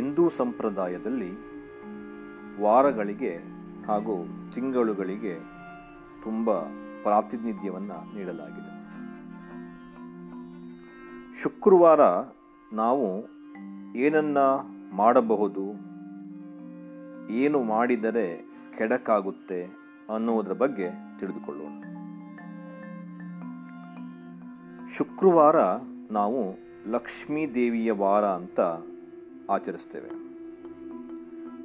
ಹಿಂದೂ ಸಂಪ್ರದಾಯದಲ್ಲಿ ವಾರಗಳಿಗೆ ಹಾಗೂ ತಿಂಗಳುಗಳಿಗೆ ತುಂಬ ಪ್ರಾತಿನಿಧ್ಯವನ್ನು ನೀಡಲಾಗಿದೆ. ಶುಕ್ರವಾರ ನಾವು ಏನನ್ನ ಮಾಡಬಹುದು, ಏನು ಮಾಡಿದರೆ ಕೆಡಕಾಗುತ್ತೆ ಅನ್ನುವುದರ ಬಗ್ಗೆ ತಿಳಿದುಕೊಳ್ಳೋಣ. ಶುಕ್ರವಾರ ನಾವು ಲಕ್ಷ್ಮೀ ದೇವಿಯ ವಾರ ಅಂತ ಆಚರಿಸ್ತೇವೆ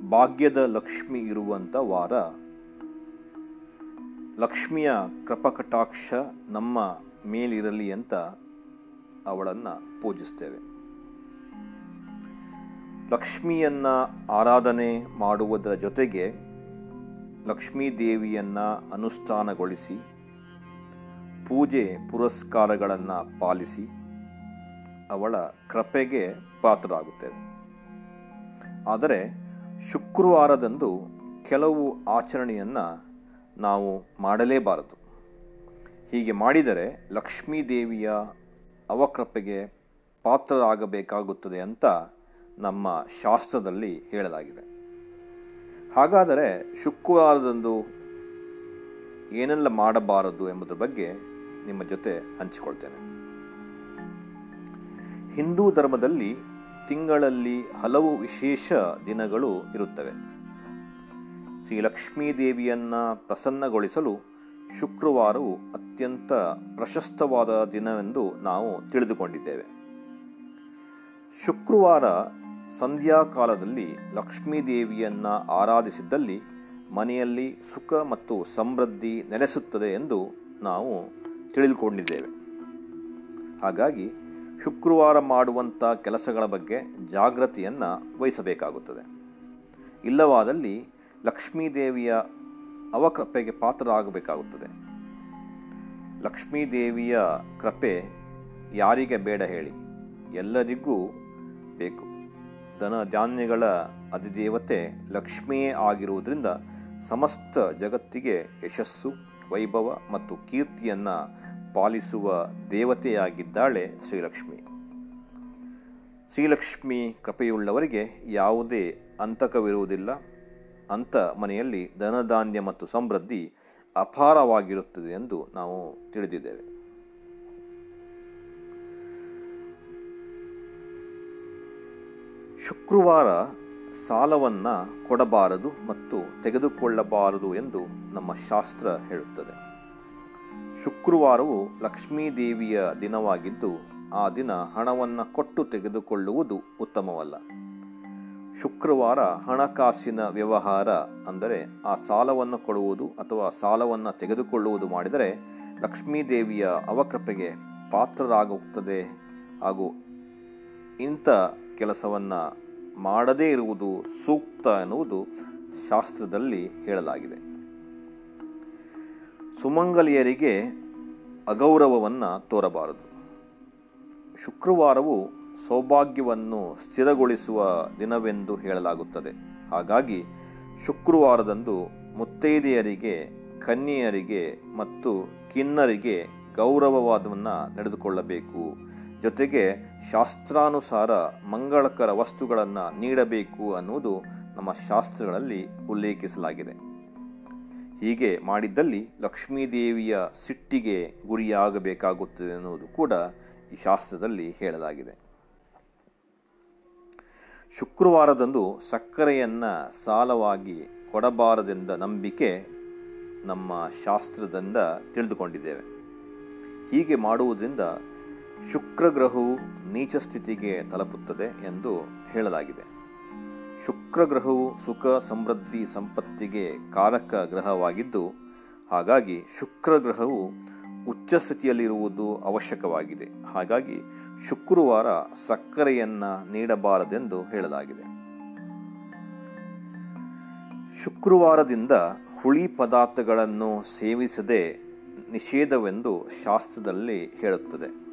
ಭಾಗ್ಯದ ಲಕ್ಷ್ಮಿ ಇರುವಂಥ ವಾರ ಲಕ್ಷ್ಮಿಯ ಕೃಪಕಟಾಕ್ಷ ನಮ್ಮ ಮೇಲಿರಲಿ ಅಂತ ಅವಳನ್ನು ಪೂಜಿಸ್ತೇವೆ ಲಕ್ಷ್ಮಿಯನ್ನು ಆರಾಧನೆ ಮಾಡುವುದರ ಜೊತೆಗೆ ಲಕ್ಷ್ಮೀ ದೇವಿಯನ್ನು ಅನುಷ್ಠಾನಗೊಳಿಸಿ, ಪೂಜೆ ಪುರಸ್ಕಾರಗಳನ್ನು ಪಾಲಿಸಿ ಅವಳ ಕೃಪೆಗೆ ಪಾತ್ರರಾಗುತ್ತೇವೆ. ಆದರೆ ಶುಕ್ರವಾರದಂದು ಕೆಲವು ಆಚರಣೆಯನ್ನು ನಾವು ಮಾಡಲೇಬಾರದು. ಹೀಗೆ ಮಾಡಿದರೆ ಲಕ್ಷ್ಮೀ ದೇವಿಯ ಅವಕೃಪೆಗೆ ಪಾತ್ರರಾಗಬೇಕಾಗುತ್ತದೆ ಅಂತ ನಮ್ಮ ಶಾಸ್ತ್ರದಲ್ಲಿ ಹೇಳಲಾಗಿದೆ. ಹಾಗಾದರೆ ಶುಕ್ರವಾರದಂದು ಏನೆಲ್ಲ ಮಾಡಬಾರದು ಎಂಬುದರ ಬಗ್ಗೆ ನಿಮ್ಮ ಜೊತೆ ಹಂಚಿಕೊಳ್ತೇನೆ. ಹಿಂದೂ ಧರ್ಮದಲ್ಲಿ ತಿಂಗಳಲ್ಲಿ ಹಲವು ವಿಶೇಷ ದಿನಗಳು ಇರುತ್ತವೆ. ಶ್ರೀ ಲಕ್ಷ್ಮೀ ದೇವಿಯನ್ನ ಪ್ರಸನ್ನಗೊಳಿಸಲು ಶುಕ್ರವಾರವು ಅತ್ಯಂತ ಪ್ರಶಸ್ತವಾದ ದಿನವೆಂದು ನಾವು ತಿಳಿದುಕೊಂಡಿದ್ದೇವೆ. ಶುಕ್ರವಾರ ಸಂಧ್ಯಾಕಾಲದಲ್ಲಿ ಲಕ್ಷ್ಮೀ ದೇವಿಯನ್ನು ಆರಾಧಿಸಿದ್ದಲ್ಲಿ ಮನೆಯಲ್ಲಿ ಸುಖ ಮತ್ತು ಸಮೃದ್ಧಿ ನೆಲೆಸುತ್ತದೆ ಎಂದು ನಾವು ತಿಳಿದುಕೊಂಡಿದ್ದೇವೆ. ಹಾಗಾಗಿ ಶುಕ್ರವಾರ ಮಾಡುವಂಥ ಕೆಲಸಗಳ ಬಗ್ಗೆ ಜಾಗೃತಿಯನ್ನು ವಹಿಸಬೇಕಾಗುತ್ತದೆ. ಇಲ್ಲವಾದಲ್ಲಿ ಲಕ್ಷ್ಮೀದೇವಿಯ ಅವಕೃಪೆಗೆ ಪಾತ್ರರಾಗಬೇಕಾಗುತ್ತದೆ. ಲಕ್ಷ್ಮೀದೇವಿಯ ಕೃಪೆ ಯಾರಿಗೆ ಬೇಡ ಹೇಳಿ, ಎಲ್ಲರಿಗೂ ಬೇಕು. ಧನ ಧಾನ್ಯಗಳ ಅಧಿದೇವತೆ ಲಕ್ಷ್ಮಿಯೇ ಆಗಿರುವುದರಿಂದ ಸಮಸ್ತ ಜಗತ್ತಿಗೆ ಯಶಸ್ಸು, ವೈಭವ ಮತ್ತು ಕೀರ್ತಿಯನ್ನು ಪಾಲಿಸುವ ದೇವತೆಯಾಗಿದ್ದಾಳೆ ಶ್ರೀಲಕ್ಷ್ಮಿ. ಶ್ರೀಲಕ್ಷ್ಮಿ ಕೃಪೆಯುಳ್ಳವರಿಗೆ ಯಾವುದೇ ಅಂತಕವಿರುವುದಿಲ್ಲ. ಅಂತ ಮನೆಯಲ್ಲಿ ಧನಧಾನ್ಯ ಮತ್ತು ಸಮೃದ್ಧಿ ಅಪಾರವಾಗಿರುತ್ತದೆ ಎಂದು ನಾವು ತಿಳಿದಿದ್ದೇವೆ. ಶುಕ್ರವಾರ ಸಾಲವನ್ನು ಕೊಡಬಾರದು ಮತ್ತು ತೆಗೆದುಕೊಳ್ಳಬಾರದು ಎಂದು ನಮ್ಮ ಶಾಸ್ತ್ರ ಹೇಳುತ್ತದೆ. ಶುಕ್ರವಾರವು ಲಕ್ಷ್ಮೀದೇವಿಯ ದಿನವಾಗಿದ್ದು, ಆ ದಿನ ಹಣವನ್ನು ಕೊಟ್ಟು ತೆಗೆದುಕೊಳ್ಳುವುದು ಉತ್ತಮವಲ್ಲ. ಶುಕ್ರವಾರ ಹಣಕಾಸಿನ ವ್ಯವಹಾರ ಅಂದರೆ ಆ ಸಾಲವನ್ನು ಕೊಡುವುದು ಅಥವಾ ಸಾಲವನ್ನು ತೆಗೆದುಕೊಳ್ಳುವುದು ಮಾಡಿದರೆ ಲಕ್ಷ್ಮೀದೇವಿಯ ಅವಕೃಪೆಗೆ ಪಾತ್ರರಾಗುತ್ತದೆ. ಹಾಗೂ ಇಂಥ ಕೆಲಸವನ್ನು ಮಾಡದೇ ಇರುವುದು ಸೂಕ್ತ ಎನ್ನುವುದು ಶಾಸ್ತ್ರದಲ್ಲಿ ಹೇಳಲಾಗಿದೆ. ಸುಮಂಗಲಿಯರಿಗೆ ಅಗೌರವವನ್ನು ತೋರಬಾರದು. ಶುಕ್ರವಾರವು ಸೌಭಾಗ್ಯವನ್ನು ಸ್ಥಿರಗೊಳಿಸುವ ದಿನವೆಂದು ಹೇಳಲಾಗುತ್ತದೆ. ಹಾಗಾಗಿ ಶುಕ್ರವಾರದಂದು ಮುತ್ತೈದೆಯರಿಗೆ, ಕನ್ಯೆಯರಿಗೆ ಮತ್ತು ಕಿನ್ನರಿಗೆ ಗೌರವವಾದವನ್ನು ನಡೆದುಕೊಳ್ಳಬೇಕು. ಜೊತೆಗೆ ಶಾಸ್ತ್ರಾನುಸಾರ ಮಂಗಳಕರ ವಸ್ತುಗಳನ್ನು ನೀಡಬೇಕು ಅನ್ನುವುದು ನಮ್ಮ ಶಾಸ್ತ್ರಗಳಲ್ಲಿ ಉಲ್ಲೇಖಿಸಲಾಗಿದೆ. ಹೀಗೆ ಮಾಡಿದ್ದಲ್ಲಿ ಲಕ್ಷ್ಮೀದೇವಿಯ ಸಿಟ್ಟಿಗೆ ಗುರಿಯಾಗಬೇಕಾಗುತ್ತದೆ ಎನ್ನುವುದು ಕೂಡ ಈ ಶಾಸ್ತ್ರದಲ್ಲಿ ಹೇಳಲಾಗಿದೆ. ಶುಕ್ರವಾರದಂದು ಸಕ್ಕರೆಯನ್ನು ಸಾಲವಾಗಿ ಕೊಡಬಾರದೆಂದ ನಂಬಿಕೆ ನಮ್ಮ ಶಾಸ್ತ್ರದಿಂದ ತಿಳಿದುಕೊಂಡಿದ್ದೇವೆ. ಹೀಗೆ ಮಾಡುವುದರಿಂದ ಶುಕ್ರಗ್ರಹವು ನೀಚ ಸ್ಥಿತಿಗೆ ತಲುಪುತ್ತದೆ ಎಂದು ಹೇಳಲಾಗಿದೆ. ಶುಕ್ರ ಗ್ರಹವು ಸುಖ, ಸಮೃದ್ಧಿ, ಸಂಪತ್ತಿಗೆ ಕಾರಕ ಗ್ರಹವಾಗಿದ್ದು, ಹಾಗಾಗಿ ಶುಕ್ರ ಗ್ರಹವು ಉಚ್ಚ ಸ್ಥಿತಿಯಲ್ಲಿರುವುದು ಅವಶ್ಯಕವಾಗಿದೆ. ಹಾಗಾಗಿ ಶುಕ್ರವಾರ ಸಕ್ಕರೆಯನ್ನ ನೀಡಬಾರದೆಂದು ಹೇಳಲಾಗಿದೆ. ಶುಕ್ರವಾರದಿಂದ ಹುಳಿ ಪದಾರ್ಥಗಳನ್ನು ಸೇವಿಸದೆ ನಿಷೇಧವೆಂದು ಶಾಸ್ತ್ರದಲ್ಲಿ ಹೇಳುತ್ತದೆ.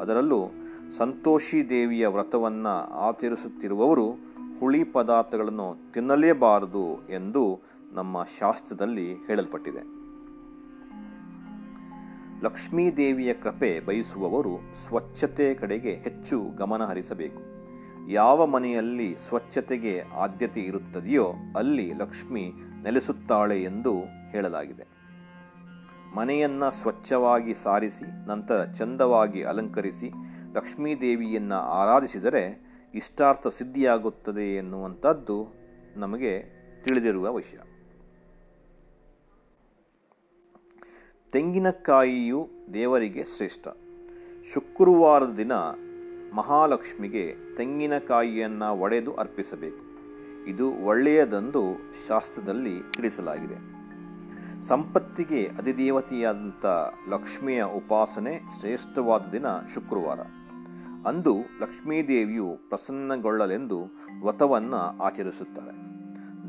ಅದರಲ್ಲೂ ಸಂತೋಷಿ ದೇವಿಯ ವ್ರತವನ್ನು ಆಚರಿಸುತ್ತಿರುವವರು ಹುಳಿ ಪದಾರ್ಥಗಳನ್ನು ತಿನ್ನಲೇಬಾರದು ಎಂದು ನಮ್ಮ ಶಾಸ್ತ್ರದಲ್ಲಿ ಹೇಳಲ್ಪಟ್ಟಿದೆ. ಲಕ್ಷ್ಮೀ ದೇವಿಯ ಕೃಪೆ ಬಯಸುವವರು ಸ್ವಚ್ಛತೆ ಕಡೆಗೆ ಹೆಚ್ಚು ಗಮನ ಹರಿಸಬೇಕು. ಯಾವ ಮನೆಯಲ್ಲಿ ಸ್ವಚ್ಛತೆಗೆ ಆದ್ಯತೆ ಇರುತ್ತದೆಯೋ ಅಲ್ಲಿ ಲಕ್ಷ್ಮಿ ನೆಲೆಸುತ್ತಾಳೆ ಎಂದು ಹೇಳಲಾಗಿದೆ. ಮನೆಯನ್ನ ಸ್ವಚ್ಛವಾಗಿ ಸಾರಿಸಿ, ನಂತರ ಚಂದವಾಗಿ ಅಲಂಕರಿಸಿ, ಲಕ್ಷ್ಮೀದೇವಿಯನ್ನು ಆರಾಧಿಸಿದರೆ ಇಷ್ಟಾರ್ಥ ಸಿದ್ಧಿಯಾಗುತ್ತದೆ ಎನ್ನುವಂಥದ್ದು ನಮಗೆ ತಿಳಿದಿರುವ ವಿಷಯ. ತೆಂಗಿನಕಾಯಿಯು ದೇವರಿಗೆ ಶ್ರೇಷ್ಠ. ಶುಕ್ರವಾರದ ದಿನ ಮಹಾಲಕ್ಷ್ಮಿಗೆ ತೆಂಗಿನಕಾಯಿಯನ್ನು ಒಡೆದು ಅರ್ಪಿಸಬೇಕು. ಇದು ಒಳ್ಳೆಯದೆಂದು ಶಾಸ್ತ್ರದಲ್ಲಿ ತಿಳಿಸಲಾಗಿದೆ. ಸಂಪತ್ತಿಗೆ ಅಧಿದೇವತೆಯಾದಂಥ ಲಕ್ಷ್ಮಿಯ ಉಪಾಸನೆ ಶ್ರೇಷ್ಠವಾದ ದಿನ ಶುಕ್ರವಾರ. ಅಂದು ಲಕ್ಷ್ಮೀದೇವಿಯು ಪ್ರಸನ್ನಗೊಳ್ಳಲೆಂದು ವ್ರತವನ್ನು ಆಚರಿಸುತ್ತಾರೆ.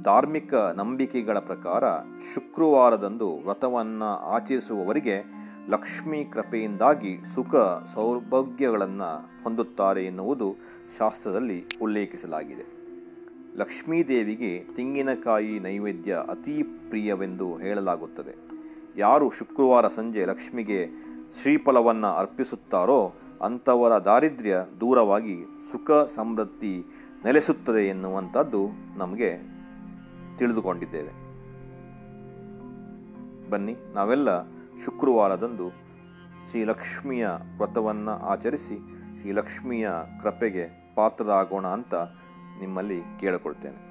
ಧಾರ್ಮಿಕ ನಂಬಿಕೆಗಳ ಪ್ರಕಾರ ಶುಕ್ರವಾರದಂದು ವ್ರತವನ್ನು ಆಚರಿಸುವವರಿಗೆ ಲಕ್ಷ್ಮೀ ಕೃಪೆಯಿಂದಾಗಿ ಸುಖ ಸೌಭಾಗ್ಯಗಳನ್ನು ಹೊಂದುತ್ತಾರೆ ಎನ್ನುವುದು ಶಾಸ್ತ್ರದಲ್ಲಿ ಉಲ್ಲೇಖಿಸಲಾಗಿದೆ. ಲಕ್ಷ್ಮೀದೇವಿಗೆ ತೆಂಗಿನಕಾಯಿ ನೈವೇದ್ಯ ಅತೀ ಪ್ರಿಯವೆಂದು ಹೇಳಲಾಗುತ್ತದೆ. ಯಾರು ಶುಕ್ರವಾರ ಸಂಜೆ ಲಕ್ಷ್ಮಿಗೆ ಶ್ರೀಫಲವನ್ನು ಅರ್ಪಿಸುತ್ತಾರೋ ಅಂಥವರ ದಾರಿದ್ರ್ಯ ದೂರವಾಗಿ ಸುಖ ಸಮೃದ್ಧಿ ನೆಲೆಸುತ್ತದೆ ಎನ್ನುವಂಥದ್ದು ನಮಗೆ ತಿಳಿದುಕೊಂಡಿದ್ದೇವೆ. ಬನ್ನಿ, ನಾವೆಲ್ಲ ಶುಕ್ರವಾರದಂದು ಶ್ರೀಲಕ್ಷ್ಮಿಯ ವ್ರತವನ್ನು ಆಚರಿಸಿ ಶ್ರೀಲಕ್ಷ್ಮಿಯ ಕೃಪೆಗೆ ಪಾತ್ರರಾಗೋಣ ಅಂತ ನಿಮ್ಮಲ್ಲಿ ಕೇಳಿಕೊಳ್ತೇನೆ.